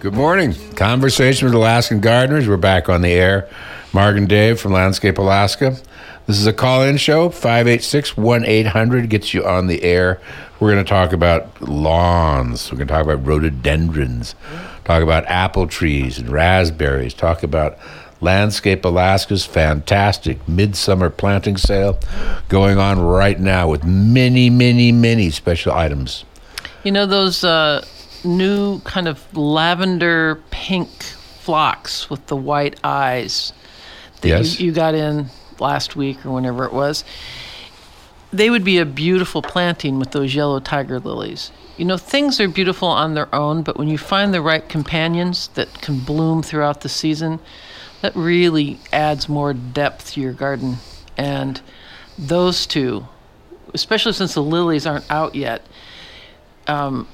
Good morning. Conversation with Alaskan Gardeners. We're back on the air. Mark and Dave from Landscape Alaska. This is a call in show. 586 1800 gets you on the air. We're going to talk about lawns. We're going to talk about rhododendrons, talk about apple trees and raspberries, talk about Landscape Alaska's fantastic midsummer planting sale going on right now with many, many, many special items. You know those uh, new kind of lavender pink phlox with the white eyes that Yes. you, you got in last week or whenever it was. They would be a beautiful planting with those yellow tiger lilies. You know, things are beautiful on their own, but when you find the right companions that can bloom throughout the season, that really adds more depth to your garden. And those two, especially since the lilies aren't out yet, um,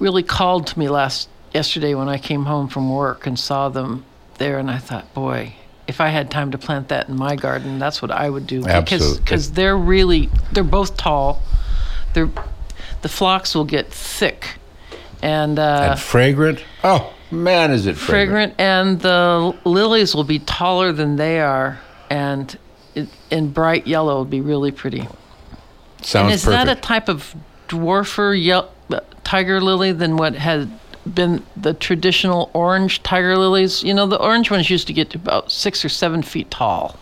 really called to me last yesterday when I came home from work and saw them there, and I thought, boy, if I had time to plant that in my garden, that's what I would do because Absolutely. because they're really they're both tall. They're the phlox will get thick and, uh, and fragrant. Oh, man, is it fragrant. fragrant, and the lilies will be taller than they are, and it, in bright yellow will be really pretty. Sounds and is perfect. that a type of dwarfer yel- uh, tiger lily than what had been the traditional orange tiger lilies? You know, the orange ones used to get to about six or seven feet tall.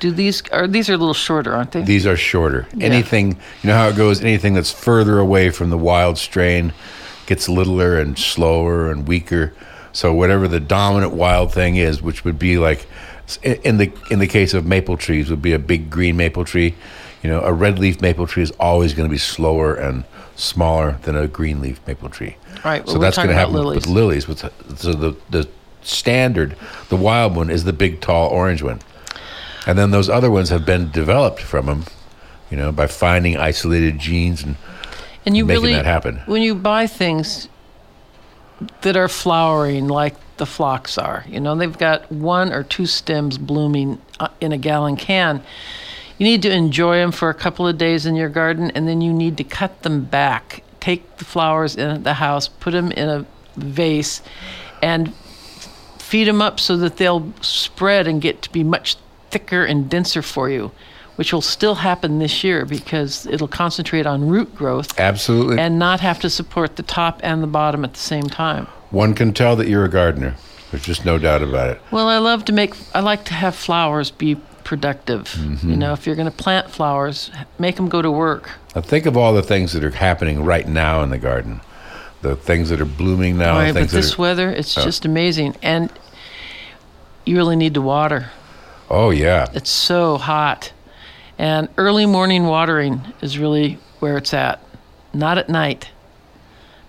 Do these are these are a little shorter, aren't they? These are shorter. Anything, you know how it goes, anything that's further away from the wild strain gets littler and slower and weaker. So whatever the dominant wild thing is, which would be like in the in the case of maple trees would be a big green maple tree, you know, a red leaf maple tree is always going to be slower and smaller than a green leaf maple tree. Right, well, so that's going to happen with lilies. With so the the standard, the wild one is the big tall orange one. And then those other ones have been developed from them, you know, by finding isolated genes and and you making really that happen. when you buy things that are flowering like the phlox are you know they've got one or two stems blooming uh, in a gallon can you need to enjoy them for a couple of days in your garden and then you need to cut them back take the flowers in the house put them in a vase and feed them up so that they'll spread and get to be much thicker and denser for you which will still happen this year because it'll concentrate on root growth absolutely and not have to support the top and the bottom at the same time. one can tell that you're a gardener. There's just no doubt about it. Well, I love to make I like to have flowers be productive. Mm-hmm. You know, if you're going to plant flowers, make them go to work. Now think of all the things that are happening right now in the garden. The things that are blooming now, the but this are, weather, it's just amazing and you really need to water. Oh yeah. It's so hot. And early morning watering is really where it's at. Not at night,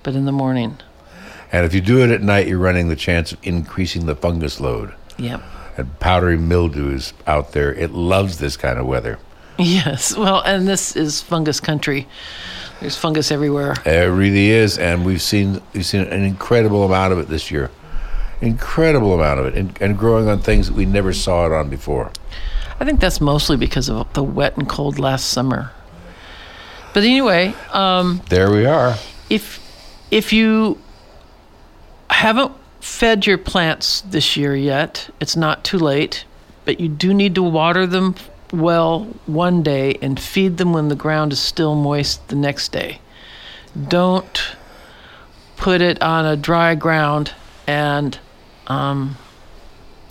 but in the morning. And if you do it at night, you're running the chance of increasing the fungus load. Yep. And powdery mildew is out there. It loves this kind of weather. Yes. Well, and this is fungus country. There's fungus everywhere. It really is, and we've seen we've seen an incredible amount of it this year. Incredible amount of it, and, and growing on things that we never saw it on before. I think that's mostly because of the wet and cold last summer. But anyway, um, There we are. if if you haven't fed your plants this year yet, it's not too late. But you do need to water them well one day and feed them when the ground is still moist the next day. Don't put it on a dry ground and um,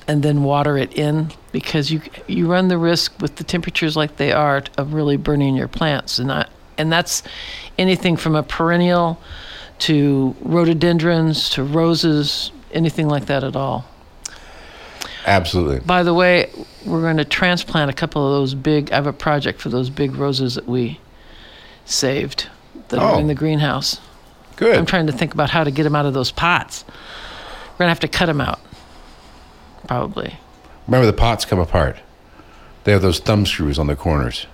and then water it in because you you run the risk with the temperatures like they are of really burning your plants and I, and that's anything from a perennial to rhododendrons to roses anything like that at all. Absolutely. By the way, we're going to transplant a couple of those big I have a project for those big roses that we saved that Oh. are in oh. the greenhouse. Good. I'm trying to think about how to get them out of those pots. We're going to have to cut them out. Probably. Remember, the pots come apart. They have those thumb screws on the corners.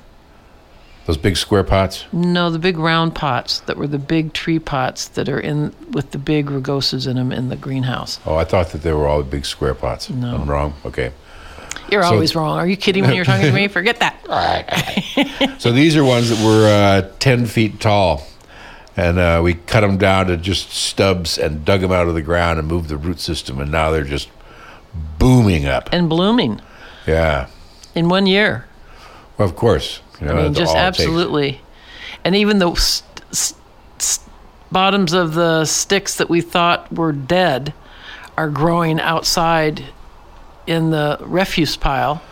Those big square pots. No, the big round pots that were the big tree pots that are in with the big rugosas in them in the greenhouse. Oh, I thought that they were all the big square pots. No. I'm wrong. Okay. You're So- always wrong. Are you kidding when you're talking to me? Forget that. all right. So these are ones that were uh, 10 feet tall. and uh, we cut them down to just stubs and dug them out of the ground and moved the root system, and now they're just booming up. And blooming Yeah, in one year. well, of course. You know, I mean, just absolutely. And even the st- st- st- bottoms of the sticks that we thought were dead are growing outside in the refuse pile,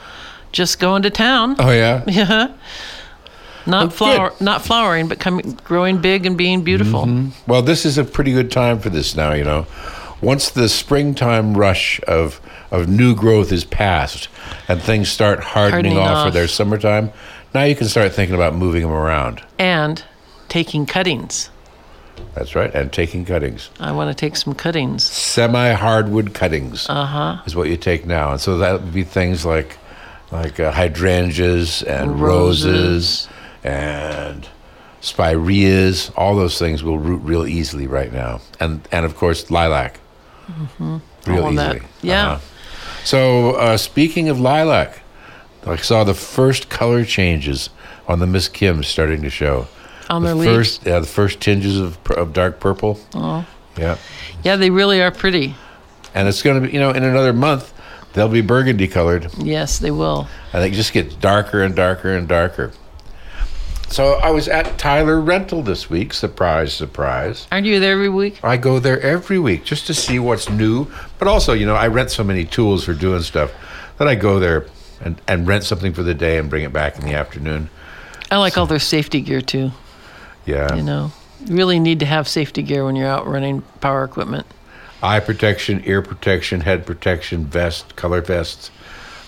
just going to town. Oh yeah. Yeah. Not flower, good. not flowering, but coming, growing big and being beautiful. Mm-hmm. Well, this is a pretty good time for this now, you know. Once the springtime rush of of new growth is past and things start hardening, Hardening off, for their summertime, now you can start thinking about moving them around. And taking cuttings. That's right, and taking cuttings. I want to take some cuttings. Semi hardwood cuttings Uh huh. is what you take now, and so that would be things like like uh, hydrangeas and roses, Roses. and spireas. All those things will root real easily right now, and and of course lilac, real Mm-hmm. All of that. easily. Yeah. Uh-huh. So uh, speaking of lilac, I saw the first color changes on the Miss Kim starting to show. On the their leaves. first, yeah, the first tinges of, of dark purple. Oh. Yeah. Yeah, they really are pretty. And it's going to be, you know, in another month, they'll be burgundy colored. Yes, they will. And it just gets darker and darker and darker. So I was at Tyler Rental this week. Surprise, surprise. Aren't you there every week? I go there every week just to see what's new. But also, you know, I rent so many tools for doing stuff that I go there and, and rent something for the day and bring it back in the afternoon. I like all their safety gear too. Yeah. You know, you really need to have safety gear when you're out running power equipment. Eye protection, ear protection, head protection, vest, color vests,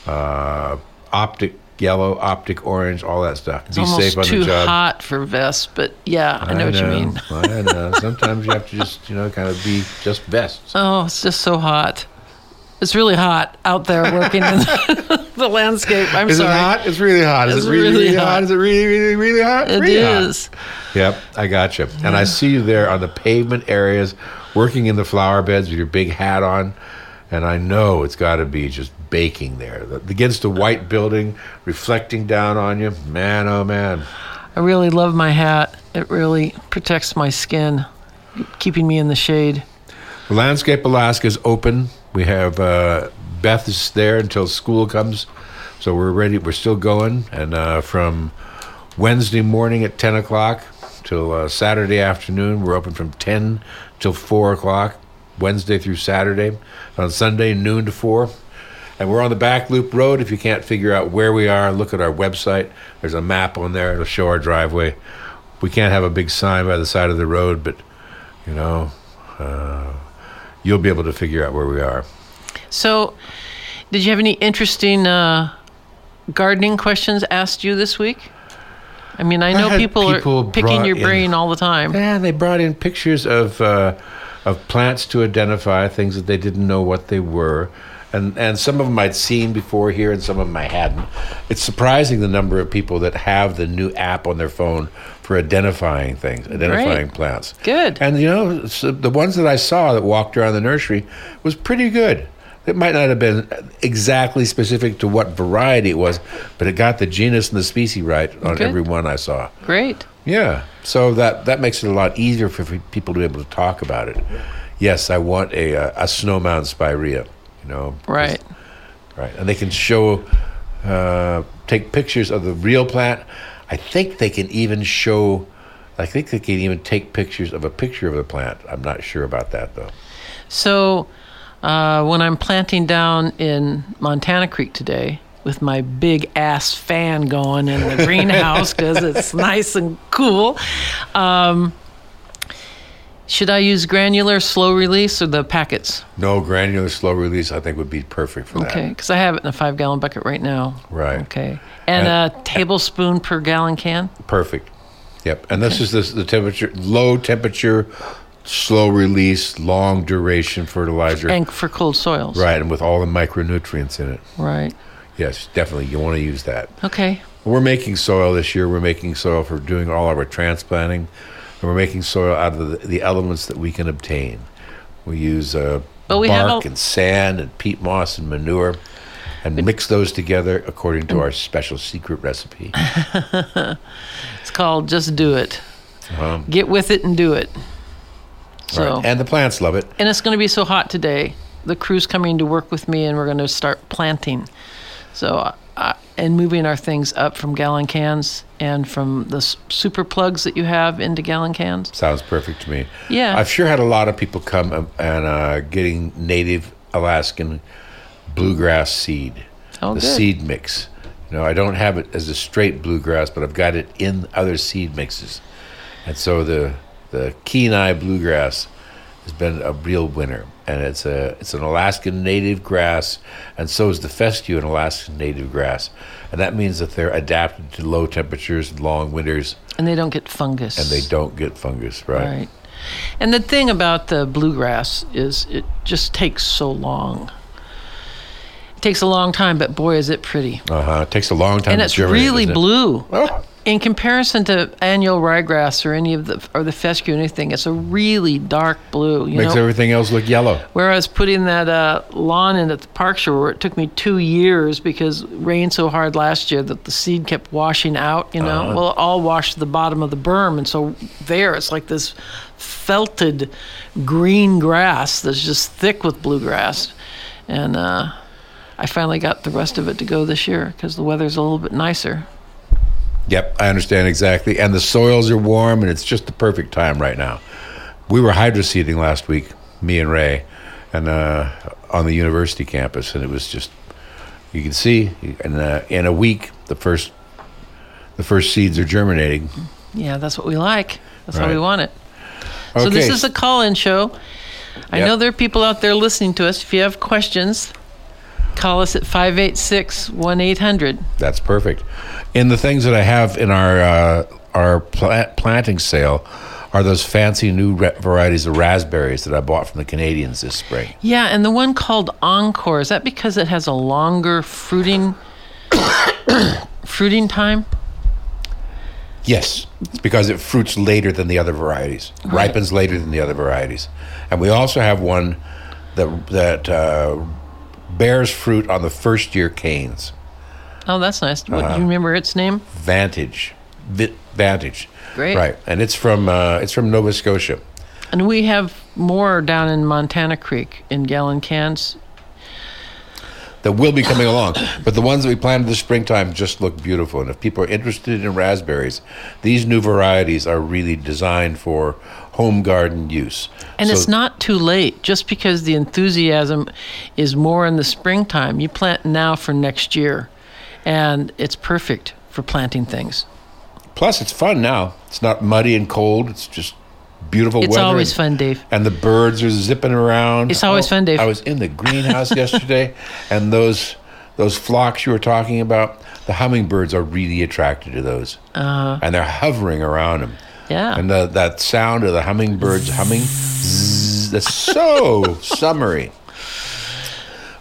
uh, optic yellow, optic orange, all that stuff. It's Be safe on the job. Too hot for vests, but yeah, I know what you mean. I know. Sometimes you have to just, you know, kind of be just vests. Oh, it's just so hot. It's really hot out there working in the, the landscape. I'm Is sorry. it hot? It's really hot. Is It's it really, really really hot? hot. Is it really, really, really hot? It really hot. Yep, I got you. And I see you there on the pavement areas, working in the flower beds with your big hat on. And I know it's got to be just baking there against the white building, reflecting down on you. Man, oh man. I really love my hat. It really protects my skin, keeping me in the shade. Landscape Alaska is open. We have uh, Beth is there until school comes, so we're ready. We're still going, and uh, from Wednesday morning at ten o'clock till uh, Saturday afternoon, we're open from ten till four o'clock, Wednesday through Saturday. On Sunday, noon to four. And we're on the back loop road. If you can't figure out where we are, look at our website. There's a map on there. It'll show our driveway. We can't have a big sign by the side of the road, but you know, uh, you'll be able to figure out where we are. So, did you have any interesting uh, gardening questions asked you this week? I mean, I know had people, people are picking brought your in- brain all the time. Yeah, they brought in pictures of uh, of plants to identify things that they didn't know what they were, and and some of them I'd seen before here, and some of them I hadn't. It's surprising the number of people that have the new app on their phone for identifying things, identifying Great. plants. Good. And you know, so the ones that I saw that walked around the nursery was pretty good. It might not have been exactly specific to what variety it was, but it got the genus and the species right on Good. every one I saw. Great. Yeah, so that that makes it a lot easier for people to be able to talk about it. Yes, I want a uh, a snowmound spirea, you know. Right. Right, and they can show, uh, take pictures of the real plant. I think they can even show. I think they can even take pictures of a picture of the plant. I'm not sure about that though. So, uh, when I'm planting down in Montana Creek today with my big ass fan going in the greenhouse because it's nice and cool, um, should I use granular slow release or the packets? No granular slow release. I think would be perfect for that. Okay, because I have it in a five gallon bucket right now. Right. Okay. And And- a tablespoon per gallon can? Perfect. Yep. And this is this, the temperature, low temperature, slow release, long duration fertilizer. And for cold soils. right, and with all the micronutrients in it. Right. Yes, definitely. You want to use that. Okay. We're making soil this year. We're making soil for doing all of our transplanting. And we're making soil out of the, the elements that we can obtain. We use uh, we have bark a- and sand and peat moss and manure and mix those together according to our special secret recipe. It's called Just Do It. get with it and do it. So Right. And the plants love it. and it's going to be so hot today. The crew's coming to work with me, and we're going to start planting. So, uh, and moving our things up from gallon cans and from the s- super plugs that you have into gallon cans. Sounds perfect to me. Yeah. I've sure had a lot of people come and- and uh, getting native Alaskan bluegrass seed. Oh, the good. seed mix. You know, I don't have it as a straight bluegrass, but I've got it in other seed mixes. And so the the Kenai bluegrass has been a real winner. And it's a it's an Alaskan native grass, and so is the fescue an Alaskan native grass. And that means that they're adapted to low temperatures and long winters, And they don't get fungus. and they don't get fungus. Right. Right. And the thing about the bluegrass is it just takes so long. It takes a long time, but boy, is it pretty. Uh huh. It takes a long time. and it's germinate, really it? blue. Oh, In comparison to annual ryegrass or any of the or the fescue or anything, it's a really dark blue. You makes know, everything else look yellow. Whereas putting that uh, lawn in at the park shore, where it took me two years because it rained so hard last year that the seed kept washing out, you know, Uh-huh. well, it all washed the bottom of the berm. And so there, it's like this felted green grass that's just thick with bluegrass. And uh, I finally got the rest of it to go this year because the weather's a little bit nicer. Yep, I understand exactly. And the soils are warm, and it's just the perfect time right now. We were hydroseeding last week, me and Ray, and uh, on the university campus, and it was just you can see in uh, in a week the first the first seeds are germinating. Yeah, that's what we like. That's how we want it. So this is a call-in show. I Yep. know there are people out there listening to us. If you have questions, call us at 586-1800. That's perfect. In the things that I have in our uh, our plant planting sale are those fancy new varieties of raspberries that I bought from the Canadians this spring. Yeah, and the one called Encore, is that because it has a longer fruiting fruiting time? Yes, it's because it fruits later than the other varieties, ripens later than the other varieties, and we also have one that that uh, bears fruit on the first year canes. Oh, that's nice. What, Uh-huh. do you remember its name? Vantage, Vi- Vantage, Great. right? And it's from uh, it's from Nova Scotia. And we have more down in Montana Creek in gallon cans. that will be coming along. But the ones that we planted this springtime just look beautiful. And if people are interested in raspberries, these new varieties are really designed for home garden use. And So- it's not too late. Just because the enthusiasm is more in the springtime, you plant now for next year. And it's perfect for planting things. Plus, it's fun now. It's not muddy and cold. It's just beautiful It's weather. It's always and- fun, Dave. And the birds are zipping around. It's always fun, Dave. I was in the greenhouse yesterday, and those those phlox you were talking about, the hummingbirds are really attracted to those, uh-huh. and they're hovering around them. Yeah. And the, that sound of the hummingbirds humming, zzz, that's so summery.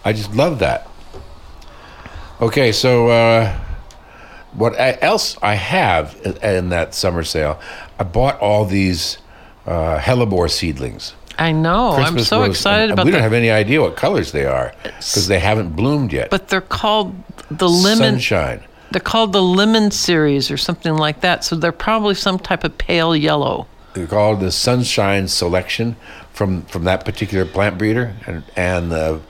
I just love that. Okay, so uh, what else I have in, that summer sale, I bought all these uh, hellebore seedlings. I know. I'm so rose, excited and about We don't have any idea what colors they are because they haven't bloomed yet. But they're called the lemon. Sunshine. They're called the lemon series or something like that. So they're probably some type of pale yellow. They're called the Sunshine Selection from from that particular plant breeder, and and the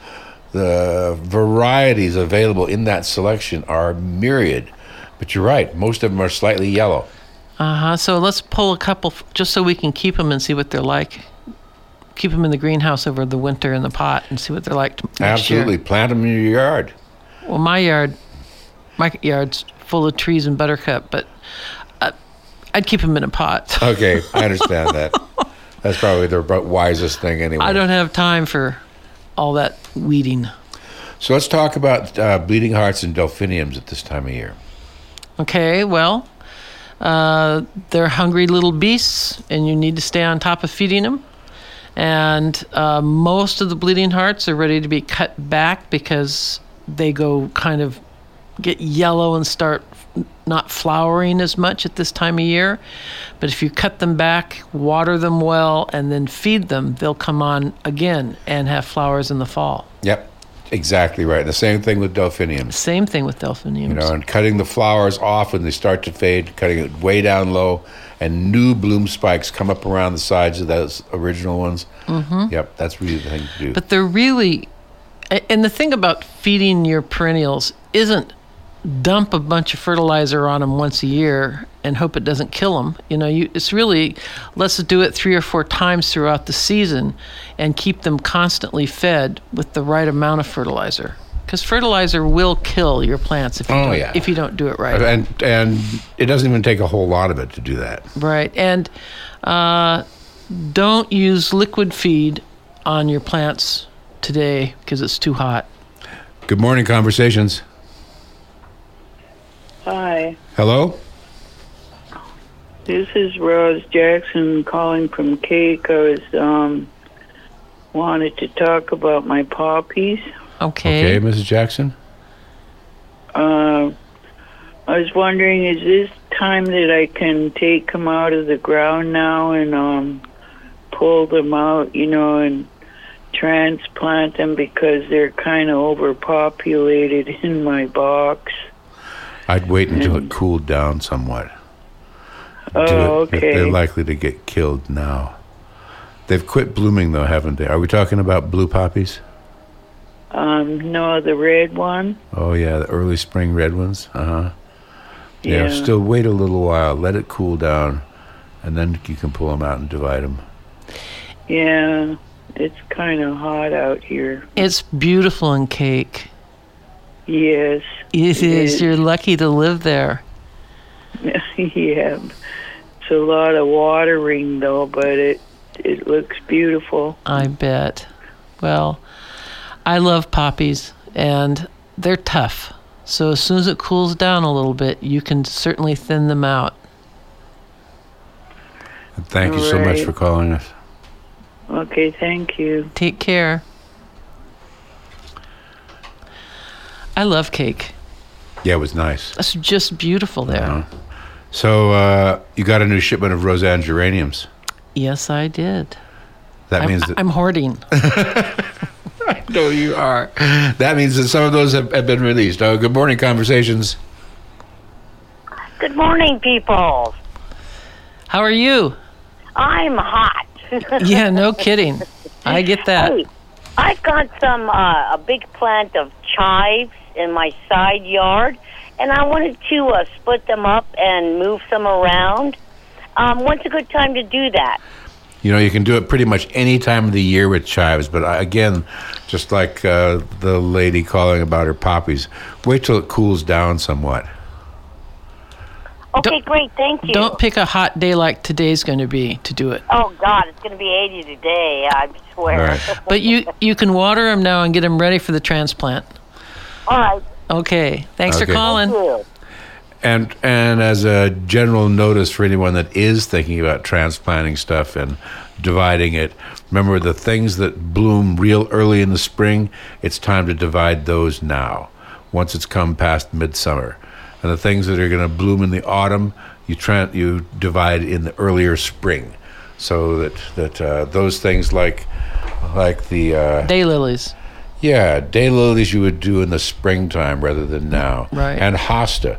the varieties available in that selection are myriad. But you're right, most of them are slightly yellow. Uh huh. So let's pull a couple f- just so we can keep them and see what they're like. Keep them in the greenhouse over the winter in the pot and see what they're like Absolutely, year. plant them in your yard. Well, my yard, my yard's full of trees and buttercup, but uh, I'd keep them in a pot. Okay, I understand that. That's probably the wisest thing anyway. I don't have time for all that weeding. So let's talk about uh, bleeding hearts and delphiniums at this time of year. Okay, well, uh, they're hungry little beasts, and you need to stay on top of feeding them. And uh, most of the bleeding hearts are ready to be cut back because they go kind of get yellow and start not flowering as much at this time of year. But if you cut them back, water them well, and then feed them, they'll come on again and have flowers in the fall. Yep. Exactly right. The same thing with delphiniums. Same thing with delphiniums. You know, and cutting the flowers off when they start to fade, cutting it way down low, and new bloom spikes come up around the sides of those original ones. Mm-hmm. Yep, that's really the thing to do. But they're really, and the thing about feeding your perennials isn't dump a bunch of fertilizer on them once a year and hope it doesn't kill them. You know, you, it's really let's do it three or four times throughout the season and keep them constantly fed with the right amount of fertilizer. Because fertilizer will kill your plants if you Oh, don't, yeah. if you don't do it right. and and it doesn't even take a whole lot of it to do that. Right. And uh, don't use liquid feed on your plants today because it's too hot. Good morning, conversations. Hi, Hello. this is Rose Jackson calling from Kake. I was um wanted to talk about my poppies. Okay. Okay, Mrs. Jackson. Uh, I was wondering, is this time that I can take them out of the ground now and um pull them out, you know, and transplant them because they're kind of overpopulated in my box. I'd wait until it cooled down somewhat. Oh, it. okay. They're likely to get killed now. They've quit blooming though, haven't they? Are we talking about blue poppies? Um, no, the red one. Oh yeah, the early spring red ones. Uh huh. Yeah. Yeah. Still wait a little while. Let it cool down, and then you can pull them out and divide them. Yeah, it's kind of hot out here. It's beautiful in Kake. Yes. It is. is. You're lucky to live there. yeah. It's a lot of watering though, but it it looks beautiful. I bet. Well, I love poppies and they're tough. So as soon as it cools down a little bit, you can certainly thin them out. Thank you so much for calling us. Okay, thank you. Take care. I love Kake. Yeah, it was nice. It's just beautiful there. Uh-huh. So uh, you got a new shipment of Rozanne geraniums. Yes, I did. That I'm, means that I'm hoarding. I know you are. That means that some of those have, have been released. Oh, good morning, conversations. Good morning, people. How are you? I'm hot. Yeah, no kidding. I get that. Hey, I've got some uh, a big plant of chives in my side yard, and I wanted to uh, split them up and move some around. Um, when's a good time to do that? You know, you can do it pretty much any time of the year with chives, but I- again, just like uh, the lady calling about her poppies, wait till it cools down somewhat. Okay, Don't- great. Thank you. Don't pick a hot day like today's going to be to do it. Oh God, it's going to be 80 today. I swear. All right. But you you can water them now and get them ready for the transplant. All right. Okay. Thanks Okay. for calling. Thank. And and as a general notice for anyone that is thinking about transplanting stuff and dividing it, remember the things that bloom real early in the spring, it's time to divide those now. Once it's come past midsummer. And the things that are going to bloom in the autumn, you tran you divide in the earlier spring. So that that uh, those things like like the uh, Daylilies. Yeah, daylilies you would do in the springtime rather than now. Right. And hosta,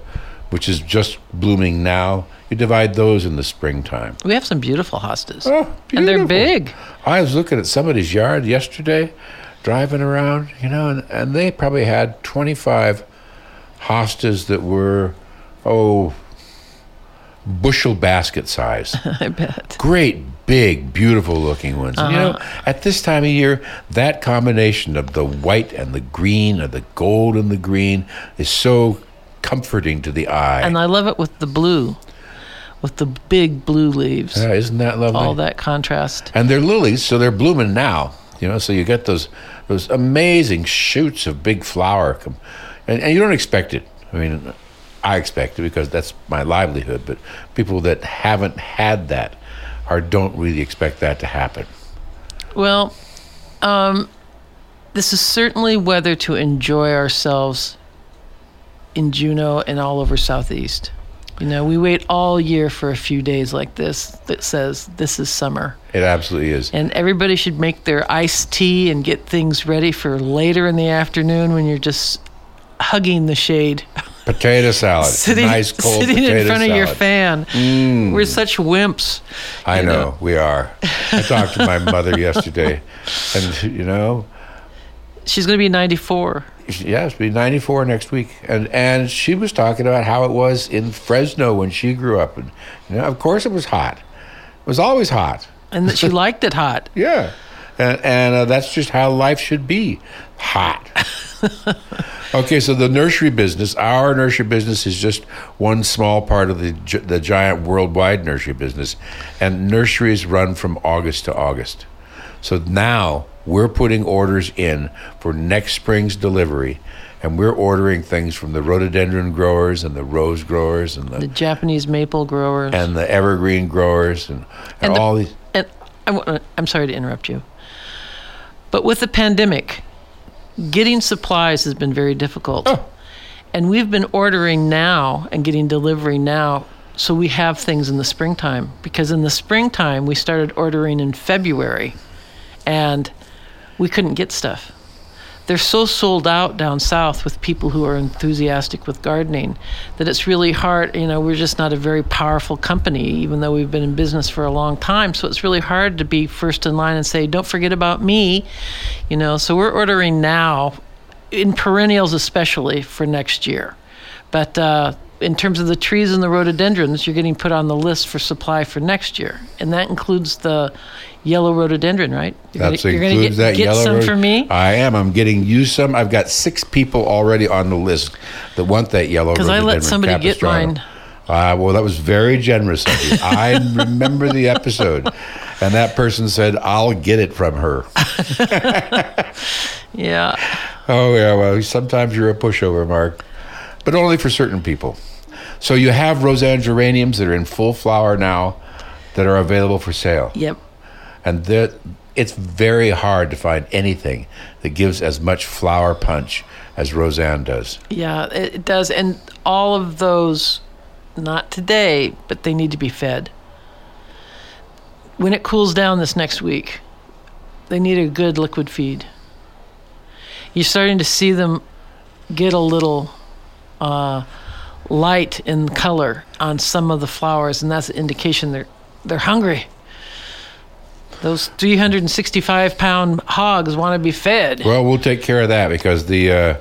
which is just blooming now, you divide those in the springtime. We have some beautiful hostas. Oh, and they're big. I was looking at somebody's yard yesterday, driving around, you know, and, and they probably had 25 hostas that were, oh, bushel basket size. I bet. great, big, beautiful looking ones. And, you know, uh-huh. at this time of year, that combination of the white and the green, or the gold and the green, is so comforting to the eye. And I love it with the blue, with the big blue leaves. Yeah, isn't that lovely? All that contrast. And they're lilies, so they're blooming now. You know, so you get those those amazing shoots of big flower, and, and you don't expect it. I mean, I expect it because that's my livelihood. But people that haven't had that or don't really expect that to happen. Well, um, this is certainly weather to enjoy ourselves in Juneau and all over Southeast. You know, we wait all year for a few days like this that says this is summer. It absolutely is. And everybody should make their iced tea and get things ready for later in the afternoon when you're just hugging the shade, Potato salad. sitting, nice cold sitting potato in front of your salad. fan. Mm. We're such wimps. I know, know. we are. I talked to my mother yesterday, and you know, She's going to be 94. yeah, it's be 94 next week, and and she was talking about how it was in Fresno when she grew up, and you know, of course, it was hot. It was always hot. And that she liked it hot. Yeah, and and uh, that's just how life should be, hot. okay, so the nursery business, our nursery business, is just one small part of the the giant worldwide nursery business, and nurseries run from August to August. So now we're putting orders in for next spring's delivery, and we're ordering things from the rhododendron growers and the rose growers and The the Japanese maple growers. and the evergreen growers and, and, And the- all these. and I, I'm sorry to interrupt you, but with the pandemic, getting supplies has been very difficult. Oh. And we've been ordering now and getting delivery now, so we have things in the springtime. Because in the springtime, we started ordering in February, and we couldn't get stuff. They're so sold out down south with people who are enthusiastic with gardening that it's really hard. You know, we're just not a very powerful company, even though we've been in business for a long time. So it's really hard to be first in line and say, don't forget about me. You know, so we're ordering now, in perennials especially, for next year. But uh, in terms of the trees and the rhododendrons, you're getting put on the list for supply for next year. And that includes the yellow rhododendron, right? You're That gonna, you're includes get, that get yellow some rose- for me? I am. I'm getting you some. I've got six people already on the list that want that yellow. 'Cause I let somebody get mine. Uh, well, that was very generous of you. I remember the episode, and that person said, "I'll get it from her." Yeah. Oh yeah, well, sometimes you're a pushover, Mark, but only for certain people. So you have Rozanne geraniums that are in full flower now, that are available for sale. Yep. and that it's very hard to find anything that gives as much flower punch as Rozanne does. Yeah, it, it does. And all of those, not today, but they need to be fed. When it cools down this next week, they need a good liquid feed. You're starting to see them get a little uh, light in color on some of the flowers, and that's an indication they're they're hungry. Those 365 pound hogs want to be fed. Well, we'll take care of that because the uh,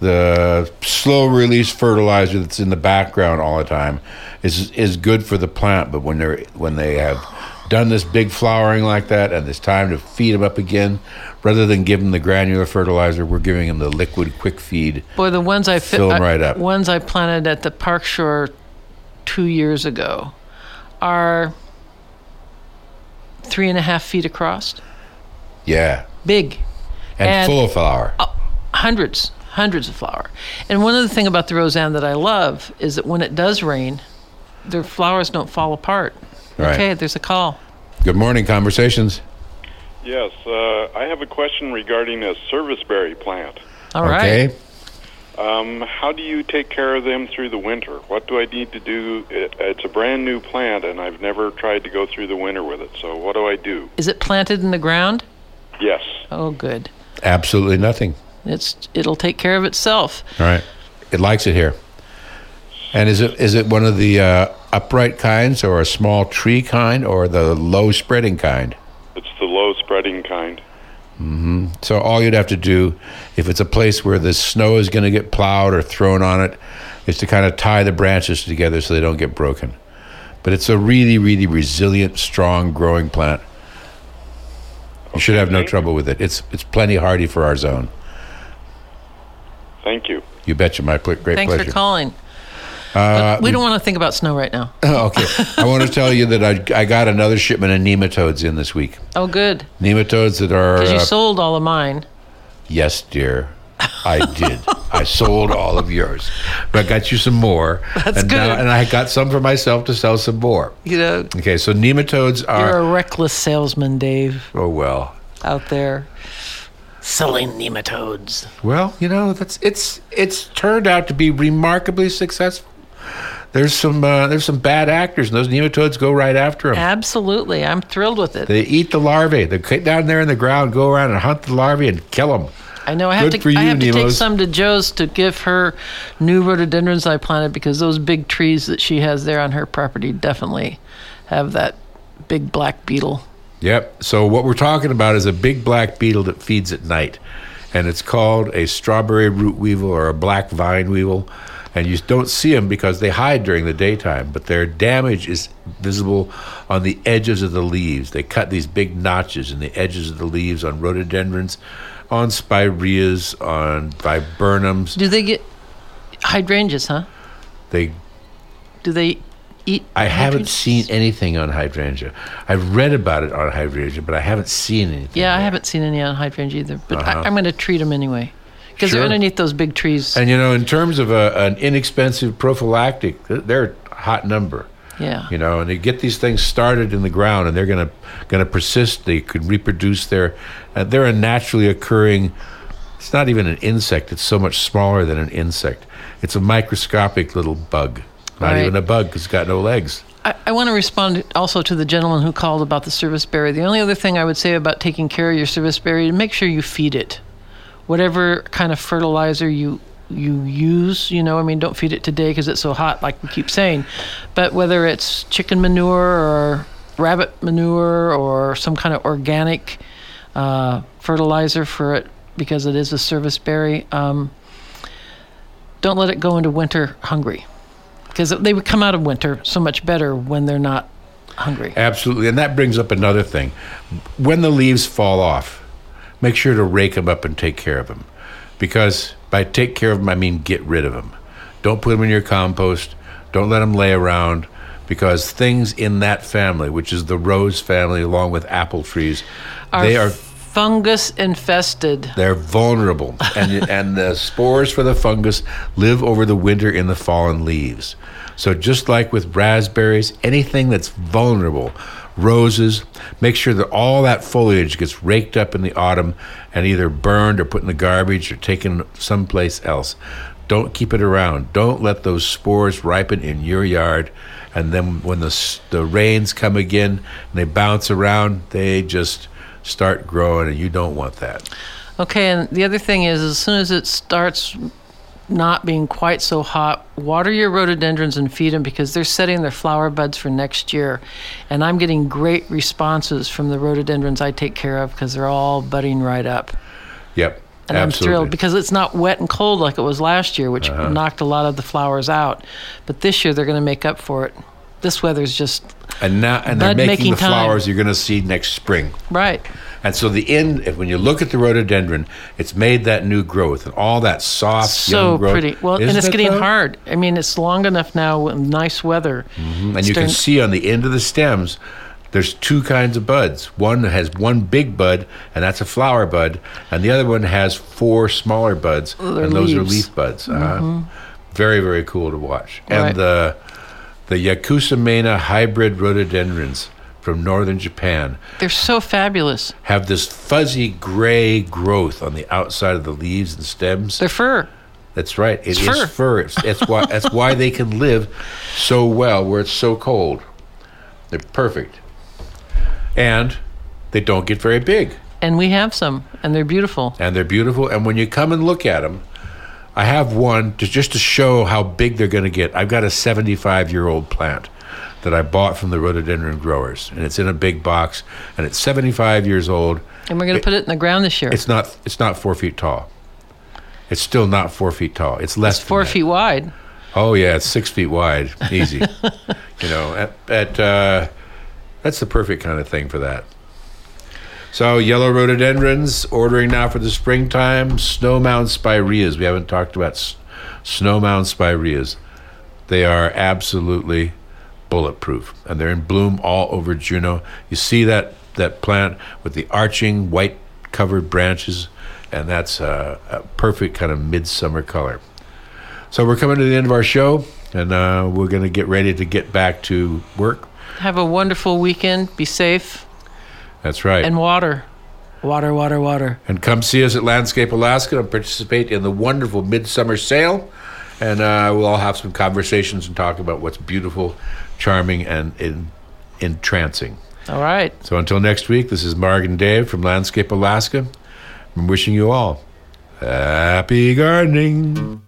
the slow release fertilizer that's in the background all the time is is good for the plant, but when they're when they have done this big flowering like that and it's time to feed them up again, rather than give them the granular fertilizer, we're giving them the liquid quick feed. Boy, the ones I fi- Fill uh, 'em I- right up. Ones I planted at the Park Shore two years ago are three and a half feet across, Yeah, big, and, And- full of flower. Oh, hundreds, hundreds of flower. And one of the thing about the Rozanne that I love is that when it does rain, their flowers don't fall apart. Right. Okay, there's a call. Good morning, conversations. Yes, uh, I have a question regarding a serviceberry plant. All right. okay. Um, how do you take care of them through the winter? What do I need to do? It, it's a brand new plant, and I've never tried to go through the winter with it. So what do I do? Is it planted in the ground? Yes. Oh, good. Absolutely nothing. It's it'll take care of itself. All right. It likes it here. And is it is it one of the uh, upright kinds, or a small tree kind, or the low spreading kind? It's the low spreading kind. Mm-hmm. So all you'd have to do, if it's a place where the snow is going to get plowed or thrown on it, is to kind of tie the branches together so they don't get broken. But it's a really, really resilient, strong growing plant. You should have no trouble with it. It's it's plenty hardy for our zone. Thank you. You betcha, my pl- great Thanks pleasure. for calling. Uh, we don't want to think about snow right now. okay. I want to tell you that I, I got another shipment of nematodes in this week. Oh, good. Nematodes that are. Because you uh, sold all of mine. yes, dear. I did. I sold all of yours, but I got you some more. That's and good. and I got some for myself to sell some more. You know, Okay, so nematodes are. you're a reckless salesman, Dave, oh well. out there selling nematodes. Well, you know that's it's it's turned out to be remarkably successful. There's some uh, there's some bad actors, and those nematodes go right after them. Absolutely. I'm thrilled with it. They eat the larvae. They get down there in the ground, go around and hunt the larvae and kill them. I know I have Good to for I you, have to take some to Joe's to give her new rhododendrons I planted because those big trees that she has there on her property definitely have that big black beetle. Yep. So what we're talking about is a big black beetle that feeds at night, and it's called a strawberry root weevil or a black vine weevil. And you don't see them because they hide during the daytime, but their damage is visible on the edges of the leaves. They cut these big notches in the edges of the leaves on rhododendrons, on spireas, on viburnums. Do they get hydrangeas, huh? They Do they eat I haven't seen anything on hydrangea. I've read about it on hydrangea, but I haven't seen anything. Yeah, I haven't seen any on hydrangea either, but Uh-huh. I, I'm going to treat them anyway because Sure. they're underneath those big trees. And you know, in terms of a, an inexpensive prophylactic, they're a hot number. yeah. You know, and they get these things started in the ground, and they're gonna gonna persist. They could reproduce their. Uh, they're a naturally occurring. It's not even an insect. It's so much smaller than an insect. It's a microscopic little bug. Not Right. even a bug because it's got no legs. I, I want to respond also to the gentleman who called about the service berry. The only other thing I would say about taking care of your service berry, is make sure you feed it. Whatever kind of fertilizer you you use, you know, I mean, don't feed it today because it's so hot, like we keep saying. But whether it's chicken manure or rabbit manure or some kind of organic uh, fertilizer for it, because it is a service berry, um, don't let it go into winter hungry because they would come out of winter so much better when they're not hungry. Absolutely, and that brings up another thing. When the leaves fall off, make sure to rake them up and take care of them, because by take care of them I mean get rid of them. Don't put them in your compost. Don't let them lay around, because things in that family, which is the rose family, along with apple trees, Are they are fungus infested. they're vulnerable, and and the spores for the fungus live over the winter in the fallen leaves. So just like with raspberries, anything that's vulnerable, roses, make sure that all that foliage gets raked up in the autumn and either burned or put in the garbage or taken someplace else. Don't keep it around. Don't let those spores ripen in your yard. And then when the the rains come again and they bounce around, they just start growing, and you don't want that. Okay, and the other thing is, as soon as it starts not being quite so hot, water your rhododendrons and feed them because they're setting their flower buds for next year. And I'm getting great responses from the rhododendrons I take care of because they're all budding right up. Yep. And absolutely. I'm thrilled because it's not wet and cold like it was last year, which Uh-huh. knocked a lot of the flowers out. But this year they're going to make up for it. This weather's just and now and they're making making the time. flowers you're going to see next spring. right. And so the end, when you look at the rhododendron, it's made that new growth and all that soft So young growth. pretty. Well, and Isn't it's it, getting though? hard. I mean, it's long enough now with nice weather. And you can see on the end of the stems, there's two kinds of buds. One has one big bud, and that's a flower bud, and the other one has four smaller buds, they're and those are leaf buds. uh Very, very cool to watch. And Right. the the Yakushimanum hybrid rhododendrons from northern Japan They're so fabulous. have this fuzzy gray growth on the outside of the leaves and stems. They're fur. That's right. It is It's fur. fur. It's, it's why that's why they can live so well where it's so cold. They're perfect, and they don't get very big, And we have some, and they're beautiful. and they're beautiful. And when you come and look at them, I have one to just to show how big they're going to get. I've got a 75 year old plant that I bought from the rhododendron growers, and it's in a big box, and it's 75 years old. And we're going to put it in the ground this year. It's not. It's not four feet tall. It's still not four feet tall. It's less. It's four feet wide. Oh yeah, it's six feet wide, easy. you know, at, at uh, that's the perfect kind of thing for that. So yellow rhododendrons ordering now for the springtime. Snowmound spireas. We haven't talked about s- snowmound spireas. They are absolutely bulletproof, and they're in bloom all over Juneau. You see that that plant with the arching white covered branches, and that's a, a perfect kind of midsummer color. So we're coming to the end of our show, and uh, we're going to get ready to get back to work. Have a wonderful weekend. Be safe. That's right. And water. Water, water, water. And come see us at Landscape Alaska and participate in the wonderful midsummer sale. and uh, we'll all have some conversations and talk about what's beautiful, charming, and in, entrancing. All right. So until next week, this is Mark and Dave from Landscape Alaska. I'm wishing you all happy gardening.